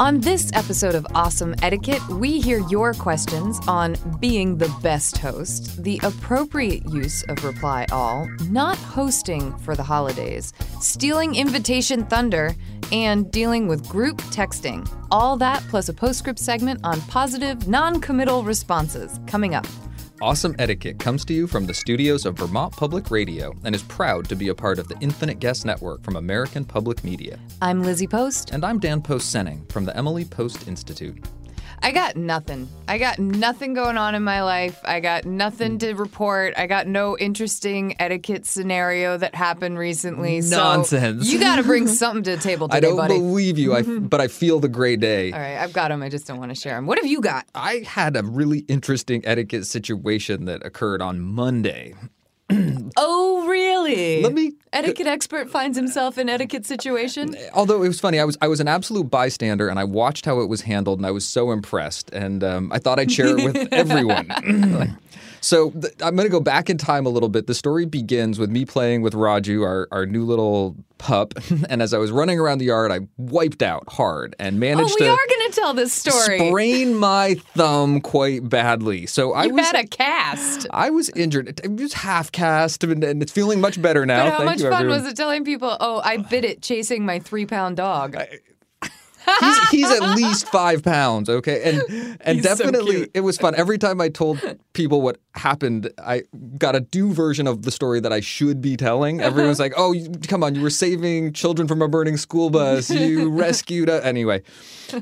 On this episode of Awesome Etiquette, we hear your questions on being the best host, the appropriate use of reply all, not hosting for the holidays, stealing invitation thunder, and dealing with group texting. All that plus a postscript segment on positive, non committal responses coming up. Awesome Etiquette comes to you from the studios of Vermont Public Radio and is proud to be a part of the Infinite Guest Network from American Public Media. I'm Lizzie Post. And I'm Dan Post Senning from the Emily Post Institute. I got nothing. I got nothing going on in my life. I got nothing to report. I got no interesting etiquette scenario that happened recently. Nonsense. So you got to bring something to the table today, I don't buddy. believe you, I, but I feel the gray day. All right, I've got them. I just don't want to share them. What have you got? I had a really interesting etiquette situation that occurred on Monday. Oh, really? Let me- Etiquette expert finds himself in etiquette situation. Although it was funny, I was I was an absolute bystander, and I watched how it was handled, and I was so impressed, and um, I thought I'd share it with everyone. so th- I'm going to go back in time a little bit. The story begins with me playing with Raju, our our new little pup, and as I was running around the yard, I wiped out hard and managed Oh, managed we to are going to tell this story. sprain my thumb quite badly. So I you was had a cast. I was injured. It, was half cast, and, and it's feeling much better now. But how Thank much you, fun everyone. was it telling people, oh, I bit it chasing my three pound dog? He's, he's at least five pounds, okay, and and He's definitely cute. it was fun. Every time I told people what happened, I got a new version of the story that I should be telling. Everyone's like, "Oh, you, come on, you were saving children from a burning school bus. You rescued." A-. Anyway,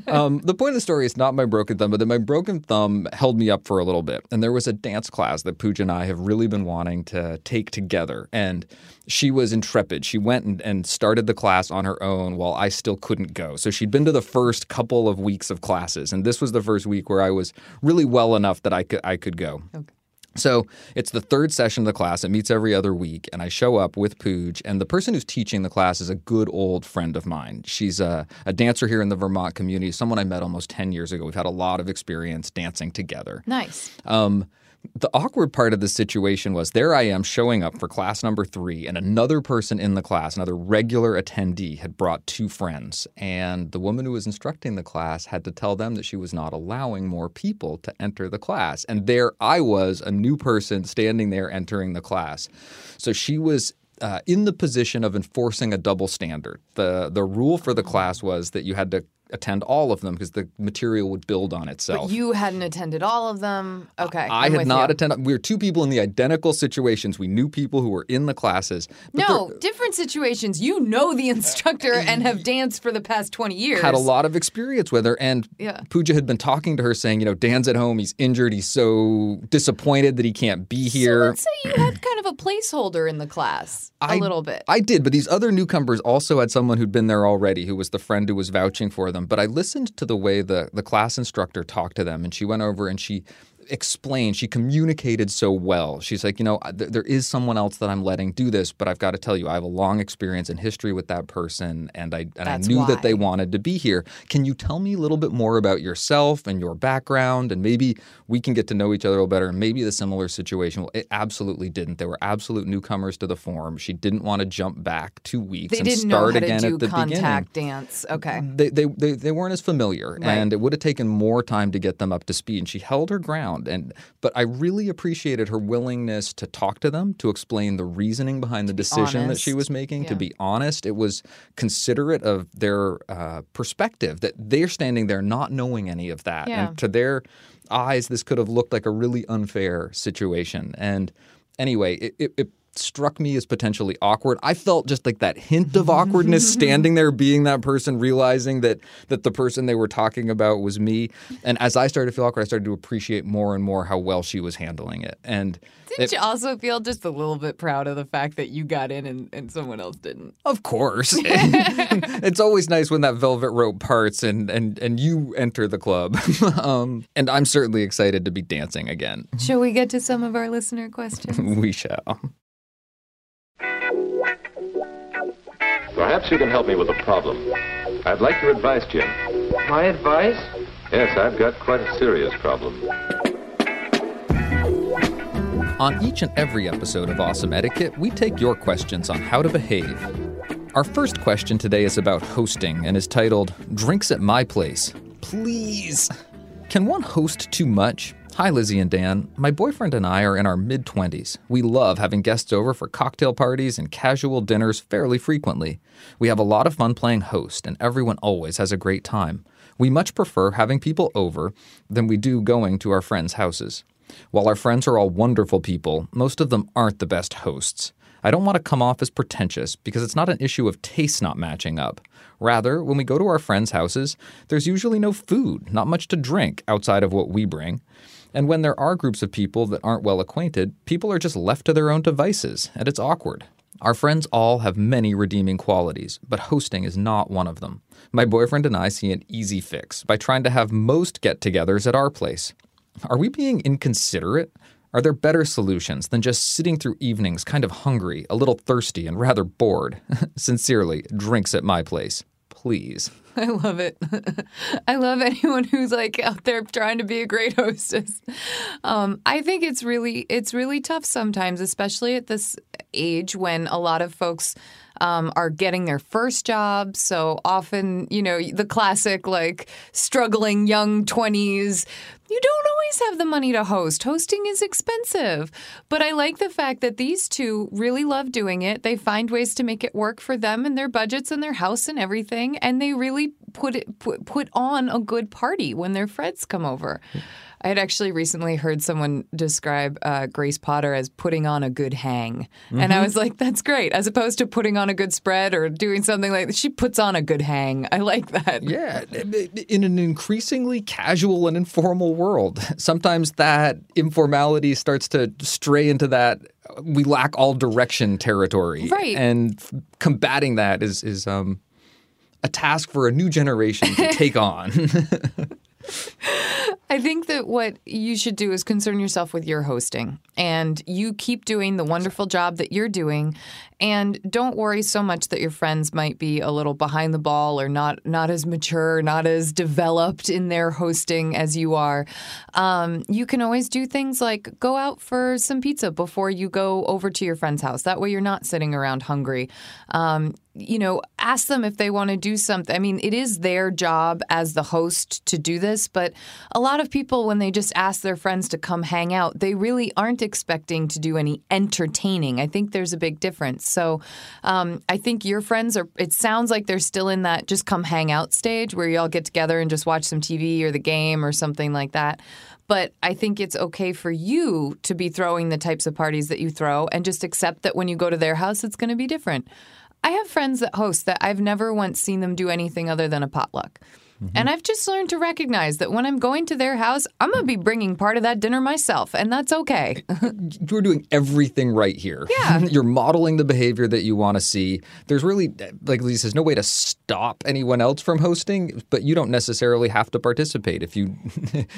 um, the point of the story is not my broken thumb, but that my broken thumb held me up for a little bit. And there was a dance class that Pooja and I have really been wanting to take together, and she was intrepid. She went and, and started the class on her own while I still couldn't go. So she'd been to the first couple of weeks of classes, and this was the first week where I was really well enough that I could I could go. Okay. So it's the third session of the class. It meets every other week, and I show up with Pooj, and the person who's teaching the class is a good old friend of mine. She's a, a dancer here in the Vermont community, someone I met almost 10 years ago. We've had a lot of experience dancing together. Nice. Um, the awkward part of the situation was there I am showing up for class number three, and another person in the class, another regular attendee, had brought two friends. And the woman who was instructing the class had to tell them that she was not allowing more people to enter the class. And there I was, a new person standing there entering the class. So she was. Uh, in the position of enforcing a double standard. The the rule for the class was that you had to attend all of them because the material would build on itself. But you hadn't attended all of them. Okay. I I'm had not you. attended. We were two people in the identical situations. We knew people who were in the classes. No, different situations. You know the instructor and have danced for the past 20 years. had a lot of experience with her, and Yeah. Pooja had been talking to her, saying, "You know, Dan's at home. He's injured. He's so disappointed that he can't be here. So let's say you had kind of a placeholder in the class a I- little bit. I did, but these other newcomers also had someone who'd been there already, who was the friend who was vouching for them. But I listened to the way the the class instructor talked to them, and she went over and she explained, she communicated so well. She's like, you know, th- there is someone else that I'm letting do this, but I've got to tell you, I have a long experience and history with that person, and I and That's I knew that they wanted to be here. Can you tell me a little bit more about yourself and your background, and maybe we can get to know each other a little better, and maybe the similar situation? Well, it absolutely didn't. They were absolute newcomers to the form. She didn't want to jump back two weeks they and didn't know start how to again do at the contact beginning dance. Okay. they, they, they, they weren't as familiar Right. and it would have taken more time to get them up to speed and she held her ground around. And but I really appreciated her willingness to talk to them, to explain the reasoning behind the decision that she was making, to be honest. It was considerate of their uh, perspective that they're standing there not knowing any of that, Yeah. and to their eyes, this could have looked like a really unfair situation. And anyway, it, it, it struck me as potentially awkward. I felt just like that hint of awkwardness standing there being that person realizing that that the person they were talking about was me. And as I started to feel awkward, I started to appreciate more and more how well she was handling it. And Didn't it- you also feel just a little bit proud of the fact that you got in and, and someone else didn't? Of course. it's always nice when that velvet rope parts and and and you enter the club. um, and I'm certainly excited to be dancing again. Shall we get to some of our listener questions? We shall. Perhaps you can help me with a problem. I'd like your advice, Jim. My advice? Yes, I've got quite a serious problem. On each and every episode of Awesome Etiquette, we take your questions on how to behave. Our first question today is about hosting and is titled Drinks at My Place. Please. Can one host too much? Hi, Lizzie and Dan. My boyfriend and I are in our mid 20s. We love having guests over for cocktail parties and casual dinners fairly frequently. We have a lot of fun playing host, and everyone always has a great time. We much prefer having people over than we do going to our friends' houses. While our friends are all wonderful people, most of them aren't the best hosts. I don't want to come off as pretentious because it's not an issue of taste not matching up. Rather, when we go to our friends' houses, there's usually no food, not much to drink outside of what we bring. And when there are groups of people that aren't well acquainted, people are just left to their own devices, and it's awkward. Our friends all have many redeeming qualities, but hosting is not one of them. My boyfriend and I see an easy fix by trying to have most get togethers at our place. Are we being inconsiderate? Are there better solutions than just sitting through evenings kind of hungry, a little thirsty, and rather bored? Sincerely, drinks at my place. Please. I love it. I love anyone who's like out there trying to be a great hostess. Um, I think it's really it's really tough sometimes, especially at this age when a lot of folks um, are getting their first job. So often, you know, the classic like struggling young twenties. You don't always have the money to host. Hosting is expensive. But I like the fact that these two really love doing it. They find ways to make it work for them and their budgets and their house and everything. And they really put it put, put on a good party when their friends come over. I had actually recently heard someone describe uh, Grace Potter as putting on a good hang. And I was like, that's great. As opposed to putting on a good spread or doing something like She puts on a good hang. I like that. Yeah, in an increasingly casual and informal world, sometimes that informality starts to stray into that we lack all direction territory. Right. And combating that is is um, a task for a new generation to take on. I think that what you should do is concern yourself with your hosting and you keep doing the wonderful job that you're doing and don't worry so much that your friends might be a little behind the ball or not not as mature, not as developed in their hosting as you are. Um, you can always do things like go out for some pizza before you go over to your friend's house. That way you're not sitting around hungry. Um, you know, ask them if they want to do something. I mean, it is their job as the host to do this, but a lot of people, when they just ask their friends to come hang out, they really aren't expecting to do any entertaining. I think there's a big difference. So um, I think your friends are, it sounds like they're still in that just come hang out stage where you all get together and just watch some TV or the game or something like that. But I think it's okay for you to be throwing the types of parties that you throw and just accept that when you go to their house, it's going to be different. I have friends that host that I've never once seen them do anything other than a potluck. Mm-hmm. And I've just learned to recognize that when I'm going to their house, I'm going to be bringing part of that dinner myself, and that's okay. Eh, eh, You're doing everything right here. Yeah. You're modeling the behavior that you want to see. There's really, eh, like Lisa says, no way to stop anyone else from hosting, but you don't necessarily have to participate. If you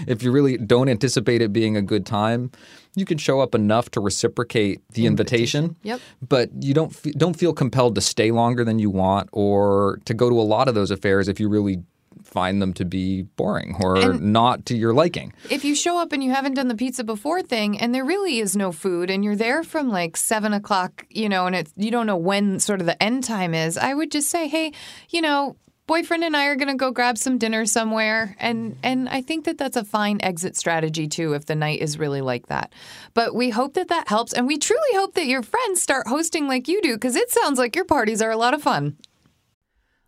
if you really don't anticipate it being a good time, you can show up enough to reciprocate the invitation. Yep. But you don't don't feel compelled to stay longer than you want or to go to a lot of those affairs if you really find them to be boring or And- not to your liking. if you show up and you haven't done the pizza before thing and there really is no food and you're there from like seven o'clock you know and it's you don't know when sort of the end time is i would just say hey you know boyfriend and I are going to go grab some dinner somewhere and and I think that that's a fine exit strategy too if the night is really like that. But we hope that that helps and we truly hope that your friends start hosting like you do cuz it sounds like your parties are a lot of fun.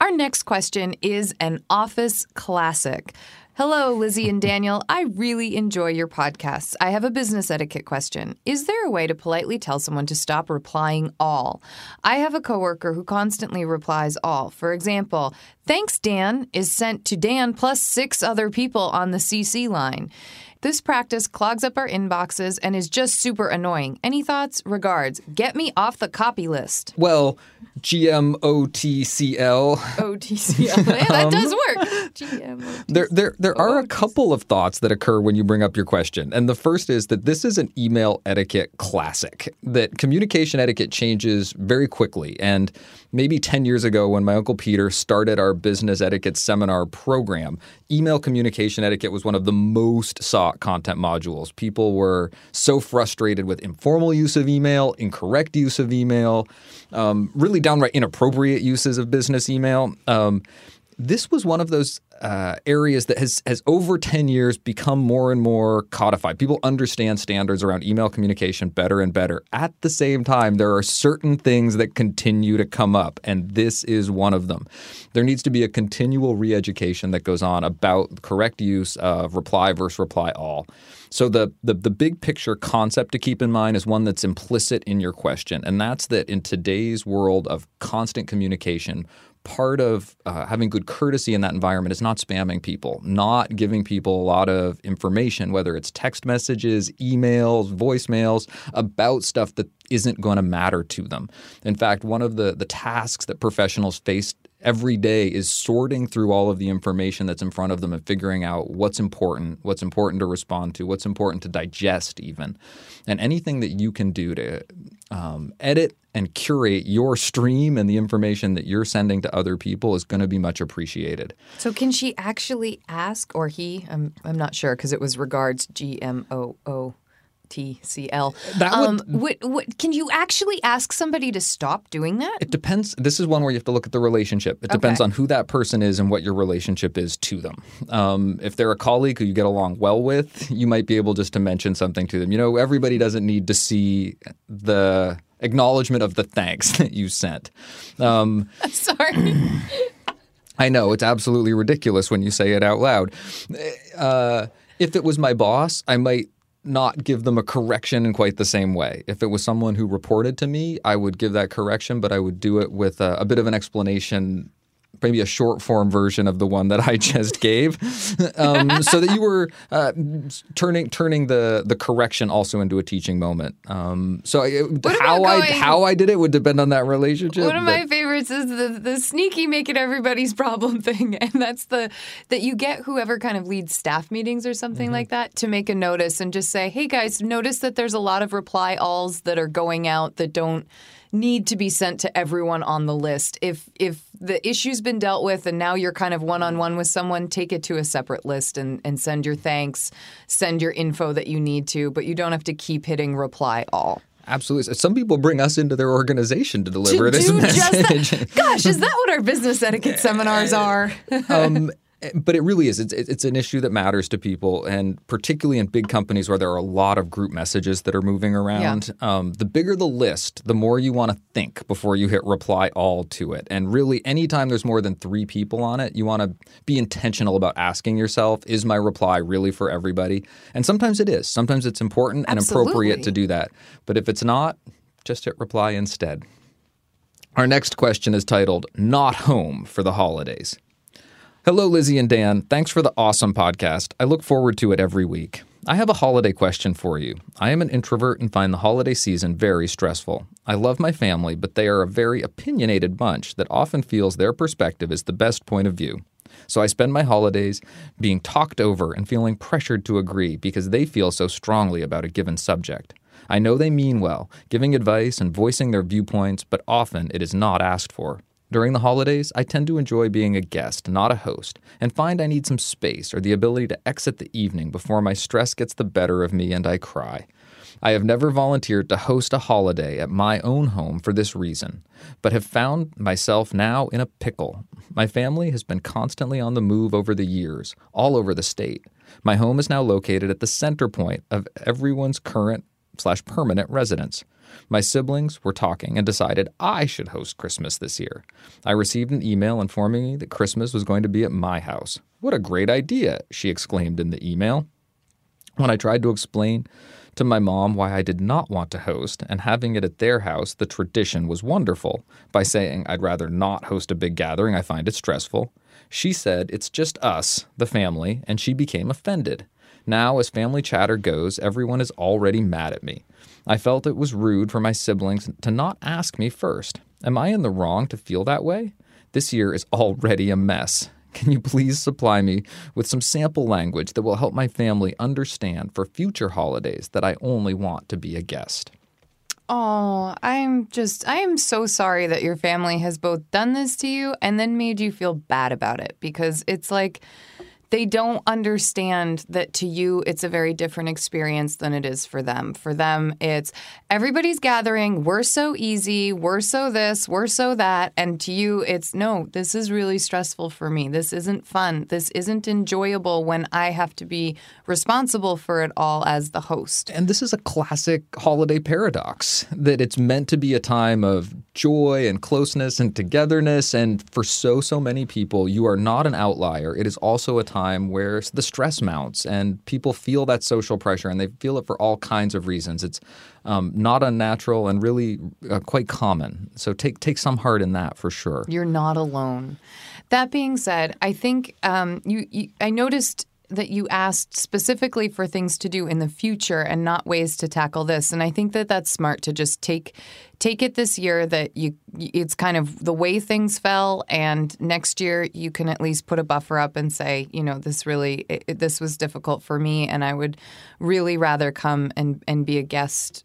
Our next question is an office classic. Hello, Lizzie and Daniel. I really enjoy your podcasts. I have a business etiquette question. Is there a way to politely tell someone to stop replying all? I have a coworker who constantly replies all. For example, thanks, Dan, is sent to Dan plus six other people on the CC line. This practice clogs up our inboxes and is just super annoying. Any thoughts? Regards. Get me off the copy list. Well, GMOTCL. OTCL. Yeah, that um, does work. GMOTCL. There, there, there are a couple of thoughts that occur when you bring up your question. And the first is that this is an email etiquette classic, that communication etiquette changes very quickly. And maybe 10 years ago, when my Uncle Peter started our business etiquette seminar program, email communication etiquette was one of the most sought content modules. People were so frustrated with informal use of email, incorrect use of email, um, really downright inappropriate uses of business email. Um, this was one of those uh, areas that has has over 10 years become more and more codified. People understand standards around email communication better and better. At the same time, there are certain things that continue to come up, and this is one of them. There needs to be a continual re-education that goes on about correct use of reply versus reply all. So the, the the big picture concept to keep in mind is one that's implicit in your question, and that's that in today's world of constant communication, part of uh, having good courtesy in that environment is not spamming people, not giving people a lot of information, whether it's text messages, emails, voicemails, about stuff that isn't going to matter to them. In fact, one of the, the tasks that professionals face every day is sorting through all of the information that's in front of them and figuring out what's important, what's important to respond to, what's important to digest, even. And anything that you can do to um, edit and curate your stream and the information that you're sending to other people is going to be much appreciated. So, can she actually ask, or he? I'm, I'm not sure because it was regards G M O O. TCL. That would, um, what, what, can you actually ask somebody to stop doing that? It depends. This is one where you have to look at the relationship. It depends on who that person is and what your relationship is to them. Um, if they're a colleague who you get along well with, you might be able just to mention something to them. You know, everybody doesn't need to see the acknowledgement of the thanks that you sent. Um, Sorry. I know it's absolutely ridiculous when you say it out loud. Uh, if it was my boss, I might not give them a correction in quite the same way. If it was someone who reported to me, I would give that correction, but I would do it with a, a bit of an explanation maybe a short form version of the one that I just gave, um, so that you were uh, turning turning the the correction also into a teaching moment. Um, so I, how I how I did it would depend on that relationship. One of but, my favorites is the the sneaky make it everybody's problem thing, and that's the that you get whoever kind of leads staff meetings or something mm-hmm. like that to make a notice and just say, hey guys, notice that there's a lot of reply alls that are going out that don't need to be sent to everyone on the list. If if the issue's been dealt with and now you're kind of one on one with someone, take it to a separate list and, and send your thanks, send your info that you need to, but you don't have to keep hitting reply all. Absolutely. Some people bring us into their organization to deliver to this message. Gosh, is that what our business etiquette seminars are? um, but it really is. It's, it's an issue that matters to people, and particularly in big companies where there are a lot of group messages that are moving around. Yeah. Um, the bigger the list, the more you want to think before you hit reply all to it. And really, anytime there's more than three people on it, you want to be intentional about asking yourself, is my reply really for everybody? And sometimes it is. Sometimes it's important and Absolutely. appropriate to do that. But if it's not, just hit reply instead. Our next question is titled Not Home for the Holidays. Hello, Lizzie and Dan. Thanks for the awesome podcast. I look forward to it every week. I have a holiday question for you. I am an introvert and find the holiday season very stressful. I love my family, but they are a very opinionated bunch that often feels their perspective is the best point of view. So I spend my holidays being talked over and feeling pressured to agree because they feel so strongly about a given subject. I know they mean well, giving advice and voicing their viewpoints, but often it is not asked for. During the holidays, I tend to enjoy being a guest, not a host, and find I need some space or the ability to exit the evening before my stress gets the better of me and I cry. I have never volunteered to host a holiday at my own home for this reason, but have found myself now in a pickle. My family has been constantly on the move over the years, all over the state. My home is now located at the center point of everyone's current slash permanent residence. My siblings were talking and decided I should host Christmas this year. I received an email informing me that Christmas was going to be at my house. What a great idea, she exclaimed in the email. When I tried to explain to my mom why I did not want to host and having it at their house, the tradition was wonderful, by saying I'd rather not host a big gathering, I find it stressful. She said it's just us, the family, and she became offended. Now, as family chatter goes, everyone is already mad at me. I felt it was rude for my siblings to not ask me first. Am I in the wrong to feel that way? This year is already a mess. Can you please supply me with some sample language that will help my family understand for future holidays that I only want to be a guest? Oh, I'm just, I am so sorry that your family has both done this to you and then made you feel bad about it because it's like, they don't understand that to you it's a very different experience than it is for them. For them, it's everybody's gathering, we're so easy, we're so this, we're so that. And to you, it's no, this is really stressful for me. This isn't fun. This isn't enjoyable when I have to be responsible for it all as the host. And this is a classic holiday paradox that it's meant to be a time of joy and closeness and togetherness. And for so, so many people, you are not an outlier. It is also a time time where the stress mounts and people feel that social pressure and they feel it for all kinds of reasons. It's um, not unnatural and really uh, quite common. So take take some heart in that for sure. You're not alone. That being said, I think um, you, you I noticed that you asked specifically for things to do in the future and not ways to tackle this. And i think that that's smart to just take take it this year that you it's kind of the way things fell. And next year you can at least put a buffer up and say you know this really it, this was difficult for me. And i would really rather come and and be a guest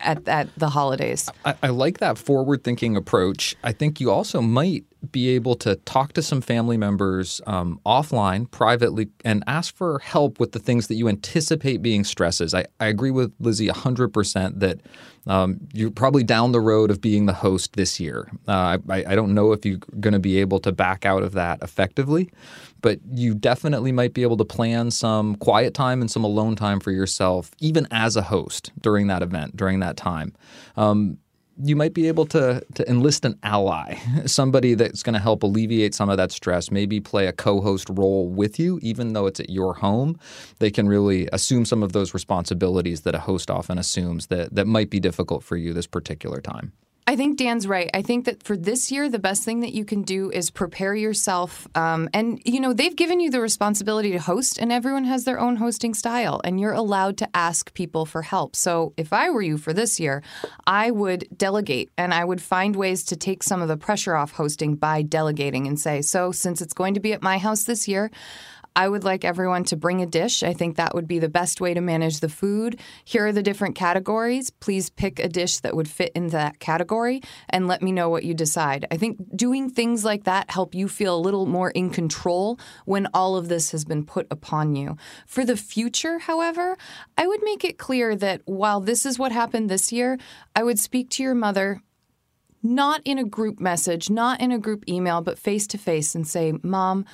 at, at the holidays. I, I like that forward thinking approach. I think you also might be able to talk to some family members um, offline, privately, and ask for help with the things that you anticipate being stresses. I, I agree with Lizzie 100% that um, you're probably down the road of being the host this year. Uh, I, I don't know if you're going to be able to back out of that effectively, but you definitely might be able to plan some quiet time and some alone time for yourself, even as a host during that event, during that time. Um, you might be able to, to enlist an ally, somebody that's going to help alleviate some of that stress, maybe play a co host role with you, even though it's at your home. They can really assume some of those responsibilities that a host often assumes that, that might be difficult for you this particular time. I think Dan's right. I think that for this year, the best thing that you can do is prepare yourself. Um, and, you know, they've given you the responsibility to host, and everyone has their own hosting style, and you're allowed to ask people for help. So if I were you for this year, I would delegate and I would find ways to take some of the pressure off hosting by delegating and say, so since it's going to be at my house this year, I would like everyone to bring a dish. I think that would be the best way to manage the food. Here are the different categories. Please pick a dish that would fit into that category and let me know what you decide. I think doing things like that help you feel a little more in control when all of this has been put upon you. For the future, however, I would make it clear that while this is what happened this year, I would speak to your mother not in a group message, not in a group email, but face to face and say, Mom,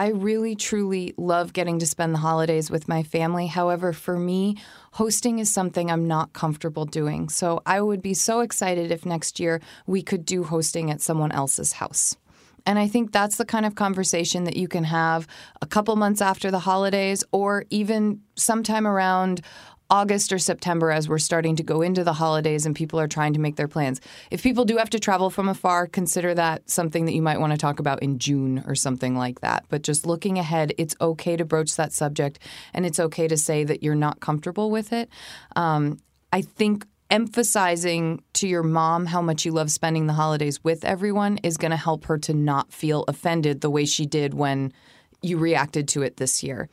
I really, truly love getting to spend the holidays with my family. However, for me, hosting is something I'm not comfortable doing. So I would be so excited if next year we could do hosting at someone else's house. And I think that's the kind of conversation that you can have a couple months after the holidays or even sometime around August or September as we're starting to go into the holidays and people are trying to make their plans. If people do have to travel from afar, consider that something that you might want to talk about in June or something like that. But just looking ahead, it's okay to broach that subject and it's okay to say that you're not comfortable with it. Um, I think emphasizing to your mom how much you love spending the holidays with everyone is going to help her to not feel offended the way she did when you reacted to it this year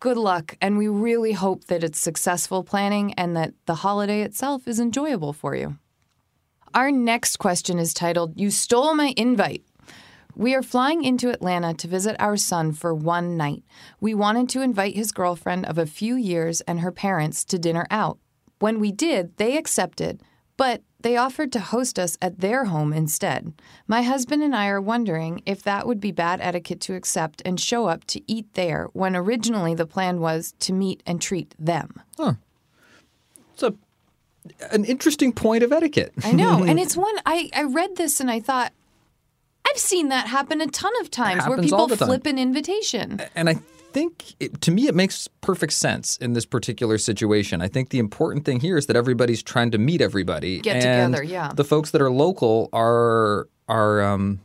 good luck. And we really hope that it's successful planning and that the holiday itself is enjoyable for you. Our next question is titled, You Stole My Invite. We are flying into Atlanta to visit our son for one night. We wanted to invite his girlfriend of a few years and her parents to dinner out. When we did, they accepted, but they offered to host us at their home instead. My husband and I are wondering if that would be bad etiquette to accept and show up to eat there when originally the plan was to meet and treat them. Huh. It's a an interesting point of etiquette. I know. and it's one I, I read this and I thought I've seen that happen a ton of times where people flip an invitation. And I think it, to me it makes perfect sense in this particular situation. I think the important thing here is that everybody's trying to meet everybody. Get and together, yeah. The folks that are local are are um,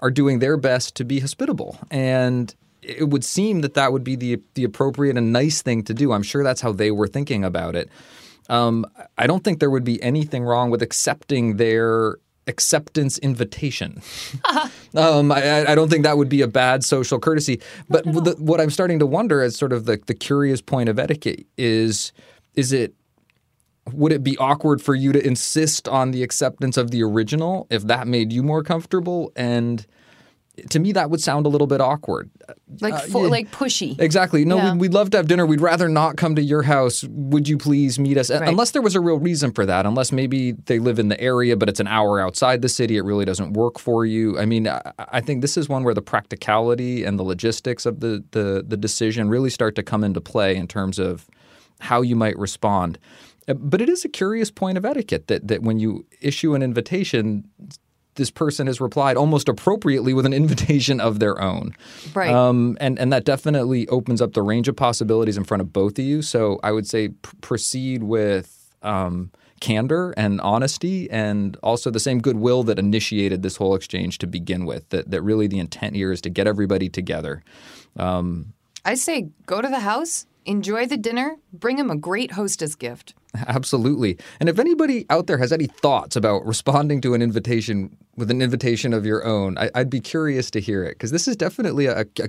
are doing their best to be hospitable and it would seem that that would be the the appropriate and nice thing to do. I'm sure that's how they were thinking about it. Um, I don't think there would be anything wrong with accepting their acceptance invitation. um, I, I, don't think that would be a bad social courtesy. But the, what I'm starting to wonder as sort of the, the curious point of etiquette is is it would it be awkward for you to insist on the acceptance of the original if that made you more comfortable and to me that would sound a little bit awkward. Like uh, for, like pushy. Exactly. No yeah. we'd, we'd, love to have dinner. We'd rather not come to your house. Would you please meet us? Right. unless there was a real reason for that unless maybe they live in the area but it's an hour outside the city. It really doesn't work for you. I mean i, I think this is one where the practicality and the logistics of the, the the decision really start to come into play in terms of how you might respond. Uh, but it is a curious point of etiquette that that when you issue an invitation this person has replied almost appropriately with an invitation of their own. Right. Um, and, and that definitely opens up the range of possibilities in front of both of you. So I would say pr- proceed with um, candor and honesty and also the same goodwill that initiated this whole exchange to begin with, that, that really the intent here is to get everybody together. Um, I say go to the house, enjoy the dinner, bring him a great hostess gift. Absolutely. And if anybody out there has any thoughts about responding to an invitation with an invitation of your own, I, would be curious to hear it because this is definitely a, a,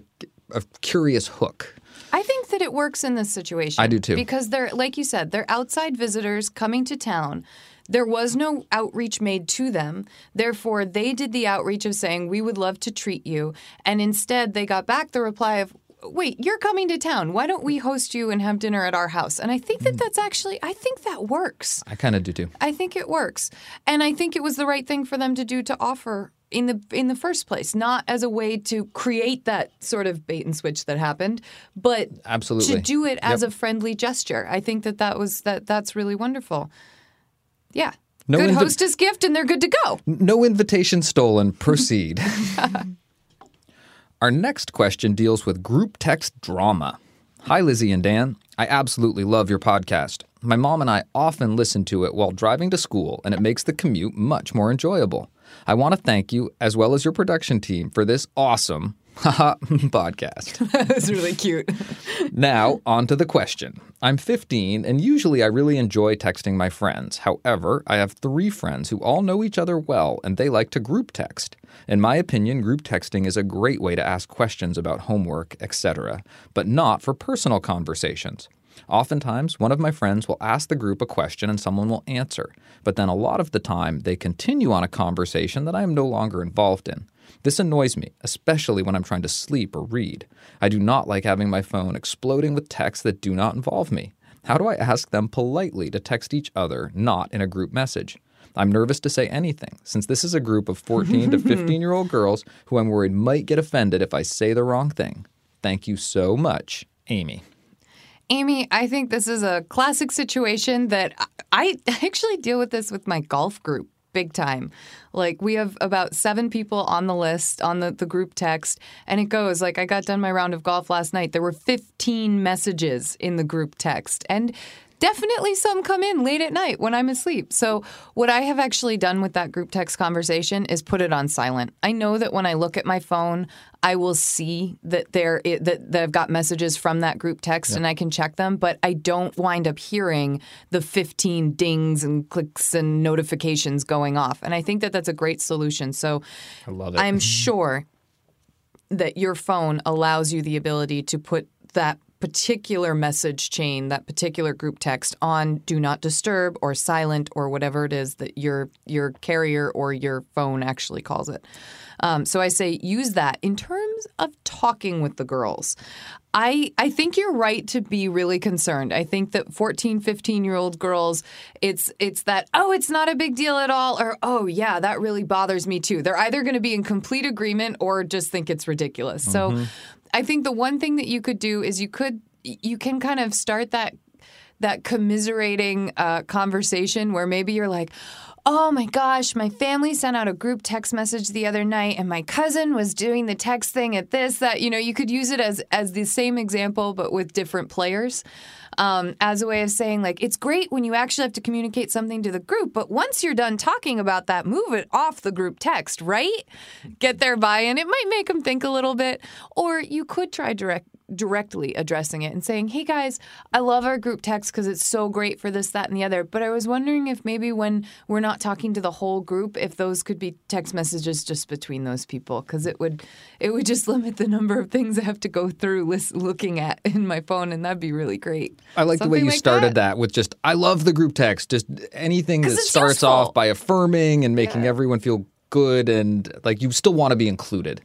a curious hook. I think that it works in this situation. I do too. Because they're, like you said, they're outside visitors coming to town. There was no outreach made to them. Therefore, they did the outreach of saying, We would love to treat you. And instead, they got back the reply of, Wait, you're coming to town. Why don't we host you and have dinner at our house? And I think that hmm. that's actually, I think that works. I kind of do too. I think it works. And I think it was the right thing for them to do to offer in the in the first place, not as a way to create that sort of bait and switch that happened, but Absolutely. to do it as Yep. a friendly gesture. I think that that was that that's really wonderful. Yeah. No good invi- hostess gift and they're good to go. No invitation stolen. Proceed. Our next question deals with group text drama. Hi, Lizzie and Dan. I absolutely love your podcast. My mom and I often listen to it while driving to school, and it makes the commute much more enjoyable. I want to thank you, as well as your production team, for this awesome haha, podcast. that was really cute. Now, on to the question. I'm 15, and usually I really enjoy texting my friends. However, I have three friends who all know each other well, and they like to group text. In my opinion, group texting is a great way to ask questions about homework, etc., but not for personal conversations. Oftentimes, one of my friends will ask the group a question and someone will answer, but then a lot of the time they continue on a conversation that I am no longer involved in. This annoys me, especially when I'm trying to sleep or read. I do not like having my phone exploding with texts that do not involve me. How do I ask them politely to text each other, not in a group message? I'm nervous to say anything, since this is a group of 14 to 15 year old girls who I'm worried might get offended if I say the wrong thing. Thank you so much, Amy. Amy, I think this is a classic situation that I I actually deal with this with my golf group big time. Like we have about seven people on the list on the, the group text, and it goes like I got done my round of golf last night. There were 15 messages in the group text. And definitely some come in late at night when I'm asleep. So, what I have actually done with that group text conversation is put it on silent. I know that when I look at my phone, I will see that there that, that I've got messages from that group text and I can check them, but I don't wind up hearing the 15 dings and clicks and notifications going off. And I think that that's a great solution. So, I love it. I'm sure that your phone allows you the ability to put that particular message chain, that particular group text on do not disturb or silent or whatever it is that your your carrier or your phone actually calls it. Um, so I say use that in terms of talking with the girls. I, I think you're right to be really concerned. I think that 14, 15 year old girls, it's it's that, oh, it's not a big deal at all, or oh yeah, that really bothers me too. They're either going to be in complete agreement or just think it's ridiculous. So I think the one thing that you could do is you could you can kind of start that that commiserating uh, conversation where maybe you're like, oh my gosh, my family sent out a group text message the other night, and my cousin was doing the text thing at this that you know you could use it as as the same example but with different players. Um, as a way of saying, like, it's great when you actually have to communicate something to the group, but once you're done talking about that, move it off the group text, right? Get their buy in. It might make them think a little bit. Or you could try direct directly addressing it and saying, "Hey guys, I love our group text because it's so great for this, that, and the other. But I was wondering if maybe when we're not talking to the whole group, if those could be text messages just between those people, because it would it would just limit the number of things I have to go through lis- looking at in my phone, and that'd be really great. I like the way you like started that. with just I love the group text. Just anything that starts useful. off by affirming and making everyone feel good and like you still want to be included.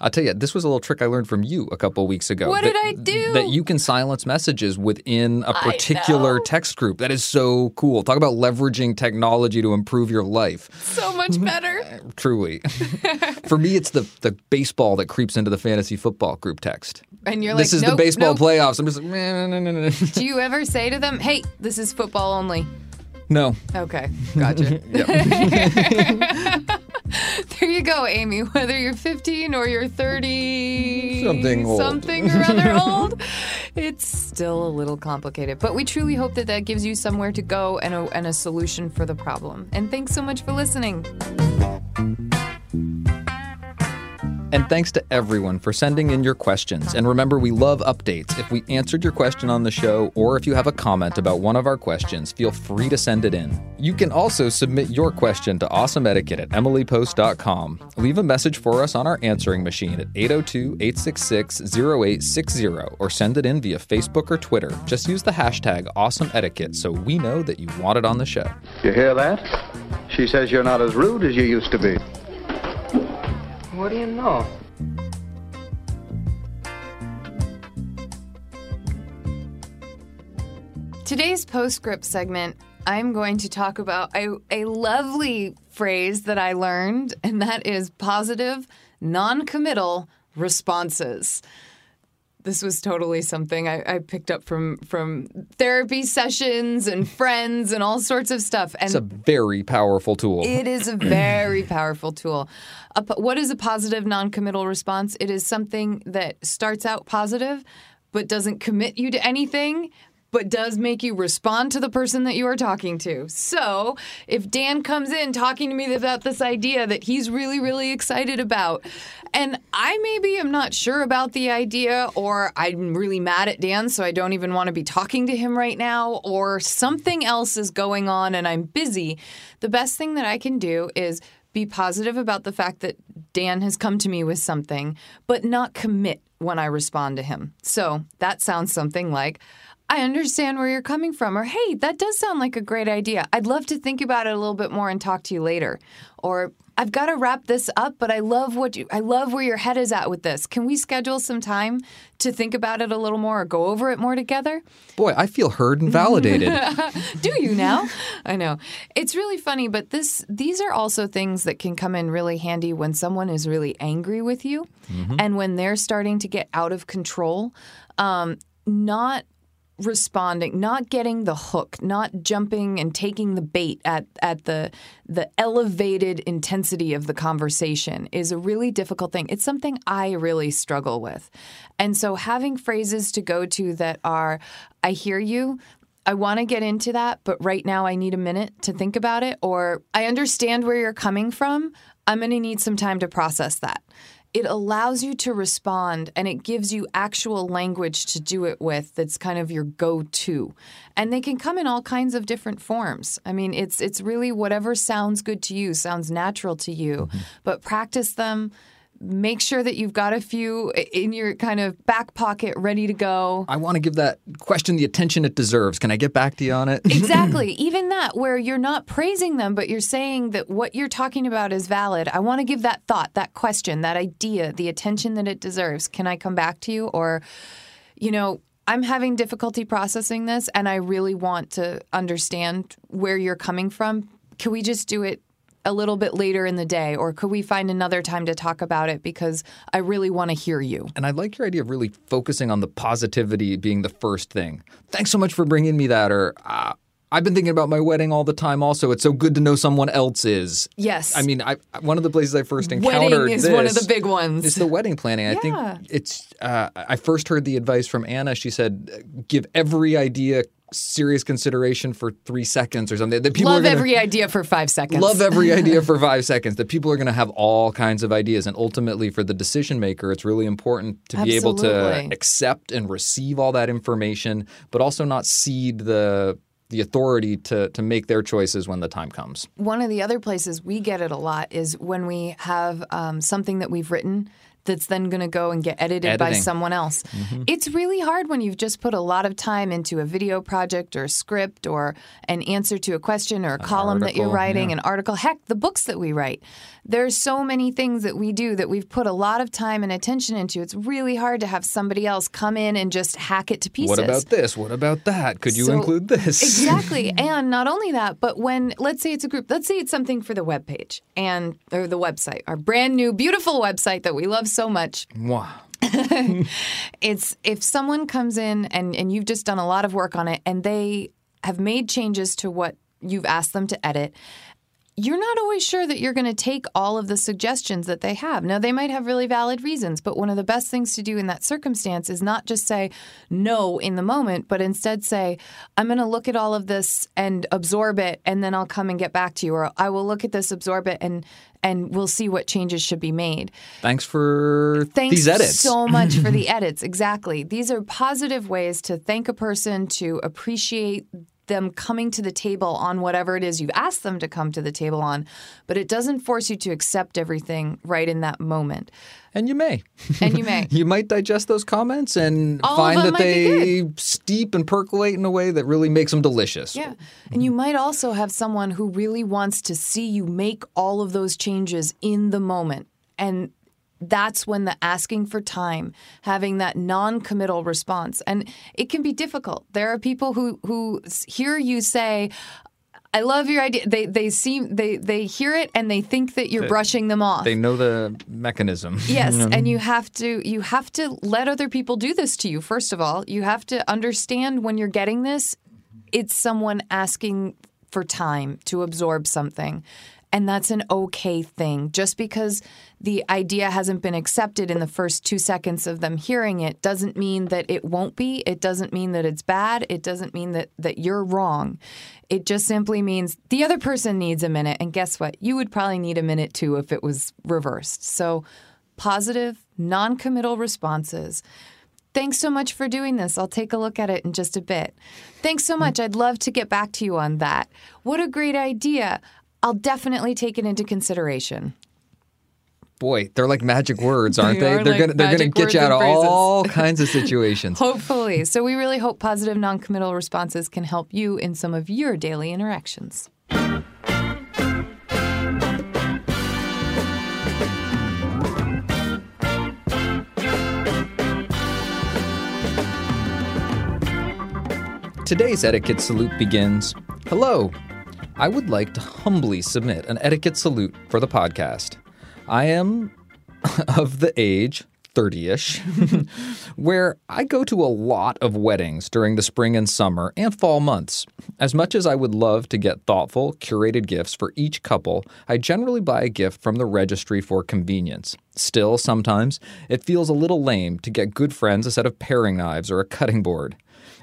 I'll tell you, this was a little trick I learned from you a couple weeks ago. What that- did I do? That you can silence messages within a particular text group. That is so cool. Talk about leveraging technology to improve your life. So much better. Truly. For me, it's the the baseball that creeps into the fantasy football group text. And you're like, this is the baseball nope." playoffs. I'm just like, "Meh, no, no, no, no. Do you ever say to them, "Hey, this is football only"? No. Okay, gotcha. there you go, Amy. Whether you're 15 or you're 30, Something old. something or other old, it's still a little complicated. But we truly hope that that gives you somewhere to go and a, and a solution for the problem. And thanks so much for listening. And thanks to everyone for sending in your questions. And remember, we love updates. If we answered your question on the show, or if you have a comment about one of our questions, feel free to send it in. You can also submit your question to awesomeetiquette at emilypost.com. Leave a message for us on our answering machine at 802 866 0860 or send it in via Facebook or Twitter. Just use the hashtag awesomeetiquette so we know that you want it on the show. You hear that? She says you're not as rude as you used to be. What do you know? Today's postscript segment, I'm going to talk about a, a lovely phrase that I learned, and that is positive, non committal responses. This was totally something I, I, picked up from from therapy sessions and friends and all sorts of stuff. And it's a very powerful tool. It is a very powerful tool. A, what is a positive non-committal response? It is something that starts out positive, but doesn't commit you to anything, but does make you respond to the person that you are talking to. So, if Dan comes in talking to me about this idea that he's really, really excited about, and I maybe am not sure about the idea, or I'm really mad at Dan, so I don't even want to be talking to him right now, or something else is going on and I'm busy, the best thing that I can do is be positive about the fact that Dan has come to me with something, but not commit when I respond to him. So, that sounds something like, I understand where you're coming from. Or, hey, that does sound like a great idea. I'd love to think about it a little bit more and talk to you later. Or, I've got to wrap this up, but I love what you, I love where your head is at with this. Can we schedule some time to think about it a little more or go over it more together? Boy, I feel heard and validated. Do you now? I know. It's really funny, but this these are also things that can come in really handy when someone is really angry with you mm-hmm. and when they're starting to get out of control. Um, not responding, not getting the hook, not jumping and taking the bait at, at the the elevated intensity of the conversation is a really difficult thing. It's something I really struggle with. And so having phrases to go to that are I hear you, I want to get into that, but right now I need a minute to think about it or I understand where you're coming from. I'm going to need some time to process that it allows you to respond and it gives you actual language to do it with that's kind of your go-to and they can come in all kinds of different forms i mean it's it's really whatever sounds good to you sounds natural to you mm-hmm. but practice them make sure that you've got a few in your kind of back pocket ready to go. I want to give that question the attention it deserves. Can I get back to you on it? exactly. Even that, where you're not praising them, but you're saying that what you're talking about is valid. I want to give that thought, that question, that idea, the attention that it deserves. Can I come back to you? Or, you know, I'm having difficulty processing this and I really want to understand where you're coming from. Can we just do it a little bit later in the day, or could we find another time to talk about it because I really want to hear you? And I like your idea of really focusing on the positivity being the first thing. Thanks so much for bringing me that. Or, uh, I've been thinking about my wedding all the time. Also, it's so good to know someone else is. Yes. I mean, I, one of the places I first encountered wedding is this one of the big ones. It's the wedding planning. Yeah. I think it's. Uh, I first heard the advice from Anna. She said, "Give every idea serious consideration for three seconds or something. That people love gonna, every idea for five seconds. Love every idea for five seconds. That people are going to have all kinds of ideas, and ultimately, for the decision maker, it's really important to Absolutely. be able to accept and receive all that information, but also not cede the the authority to to make their choices when the time comes. One of the other places we get it a lot is when we have um, something that we've written that's then going to go and get edited Editing. by someone else. Mm-hmm. It's really hard when you've just put a lot of time into a video project or a script or an answer to a question or a an column article, that you're writing, yeah. an article. Heck, the books that we write. There's so many things that we do that we've put a lot of time and attention into. It's really hard to have somebody else come in and just hack it to pieces. What about this? What about that? Could you So- include this? Exactly. and not only that, but when let's say it's a group, let's say it's something for the web page and or the website, our brand new beautiful website that we love so much. wow. It's if someone comes in and and you've just done a lot of work on it and they have made changes to what you've asked them to edit, you're not always sure that you're going to take all of the suggestions that they have. Now, they might have really valid reasons, but one of the best things to do in that circumstance is not just say no in the moment, but instead say, I'm going to look at all of this and absorb it, and then I'll come and get back to you. Or I will look at this, absorb it, and and we'll see what changes should be made. Thanks for Thanks these edits. so much for the edits. Exactly. These are positive ways to thank a person, to appreciate them coming to the table on whatever it is you've asked them to come to the table on, but it doesn't force you to accept everything right in that moment. and you may. And you may. you might digest those comments and All find that they steep and percolate in a way that really makes them delicious. Yeah. And you might also have someone who really wants to see you make all of those changes in the moment. And that's when the asking for time, having that non-committal response, and it can be difficult. There are people who who hear you say, "I love your idea." They they seem they they hear it and they think that you're brushing them off. They know the mechanism. Yes, and you have to you have to let other people do this to you. First of all, you have to understand when you're getting this, it's someone asking for time to absorb something. And that's an okay thing. Just because the idea hasn't been accepted in the first two seconds of them hearing it doesn't mean that it won't be. It doesn't mean that it's bad. It doesn't mean that, that you're wrong. It just simply means the other person needs a minute. And guess what? You would probably need a minute too if it was reversed. So, positive, non committal responses. Thanks so much for doing this. I'll take a look at it in just a bit. Thanks so mm. much. I'd love to get back to you on that. What a great idea. I'll definitely take it into consideration. Boy, they're like magic words, aren't They they? are They're like gonna they're gonna get you out of all kinds of situations. Hopefully. So, we really hope positive non committal responses can help you in some of your daily interactions. Today's etiquette salute begins Hello. I would like to humbly submit an etiquette salute for the podcast. I am of the age, 30 ish, where I go to a lot of weddings during the spring and summer and fall months. As much as I would love to get thoughtful, curated gifts for each couple, I generally buy a gift from the registry for convenience. Still, sometimes it feels a little lame to get good friends a set of paring knives or a cutting board.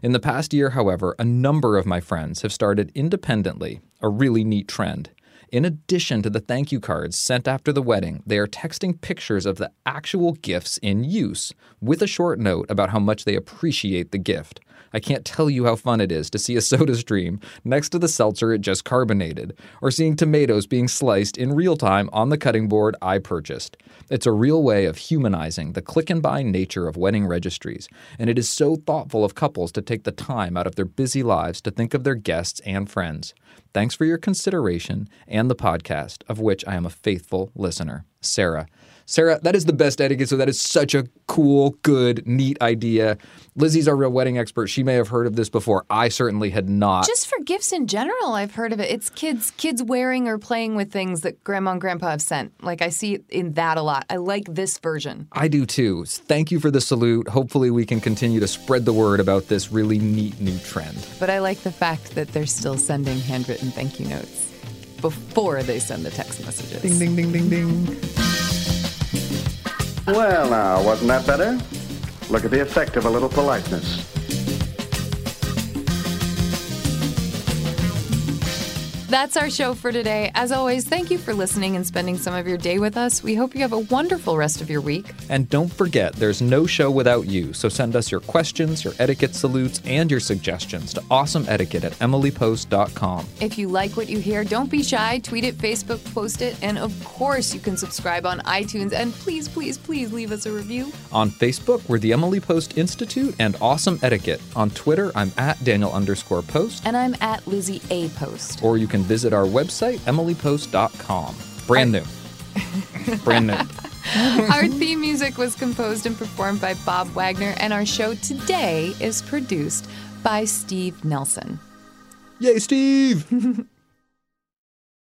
In the past year, however, a number of my friends have started independently, a really neat trend. In addition to the thank you cards sent after the wedding, they are texting pictures of the actual gifts in use with a short note about how much they appreciate the gift. I can't tell you how fun it is to see a soda stream next to the seltzer it just carbonated, or seeing tomatoes being sliced in real time on the cutting board I purchased. It's a real way of humanizing the click and buy nature of wedding registries, and it is so thoughtful of couples to take the time out of their busy lives to think of their guests and friends. Thanks for your consideration and the podcast, of which I am a faithful listener. Sarah. Sarah, that is the best etiquette. So that is such a cool, good, neat idea. Lizzie's our real wedding expert. She may have heard of this before. I certainly had not. Just for gifts in general, I've heard of it. It's kids kids wearing or playing with things that grandma and grandpa have sent. Like I see it in that a lot. I like this version. I do too. Thank you for the salute. Hopefully, we can continue to spread the word about this really neat new trend. But I like the fact that they're still sending handwritten thank you notes before they send the text messages. Ding, ding, ding, ding, ding. Well, now, wasn't that better? Look at the effect of a little politeness. That's our show for today. As always, thank you for listening and spending some of your day with us. We hope you have a wonderful rest of your week. And don't forget, there's no show without you. So send us your questions, your etiquette salutes, and your suggestions to awesomeetiquette at emilypost.com. If you like what you hear, don't be shy. Tweet it, Facebook, post it, and of course, you can subscribe on iTunes. And please, please, please leave us a review. On Facebook, we're the Emily Post Institute and Awesome Etiquette. On Twitter, I'm at Daniel underscore post. And I'm at Lizzie A. Post. Or you can visit our website, emilypost.com. Brand new. Brand new. Our theme music was composed and performed by Bob Wagner, and our show today is produced by Steve Nelson. Yay, Steve!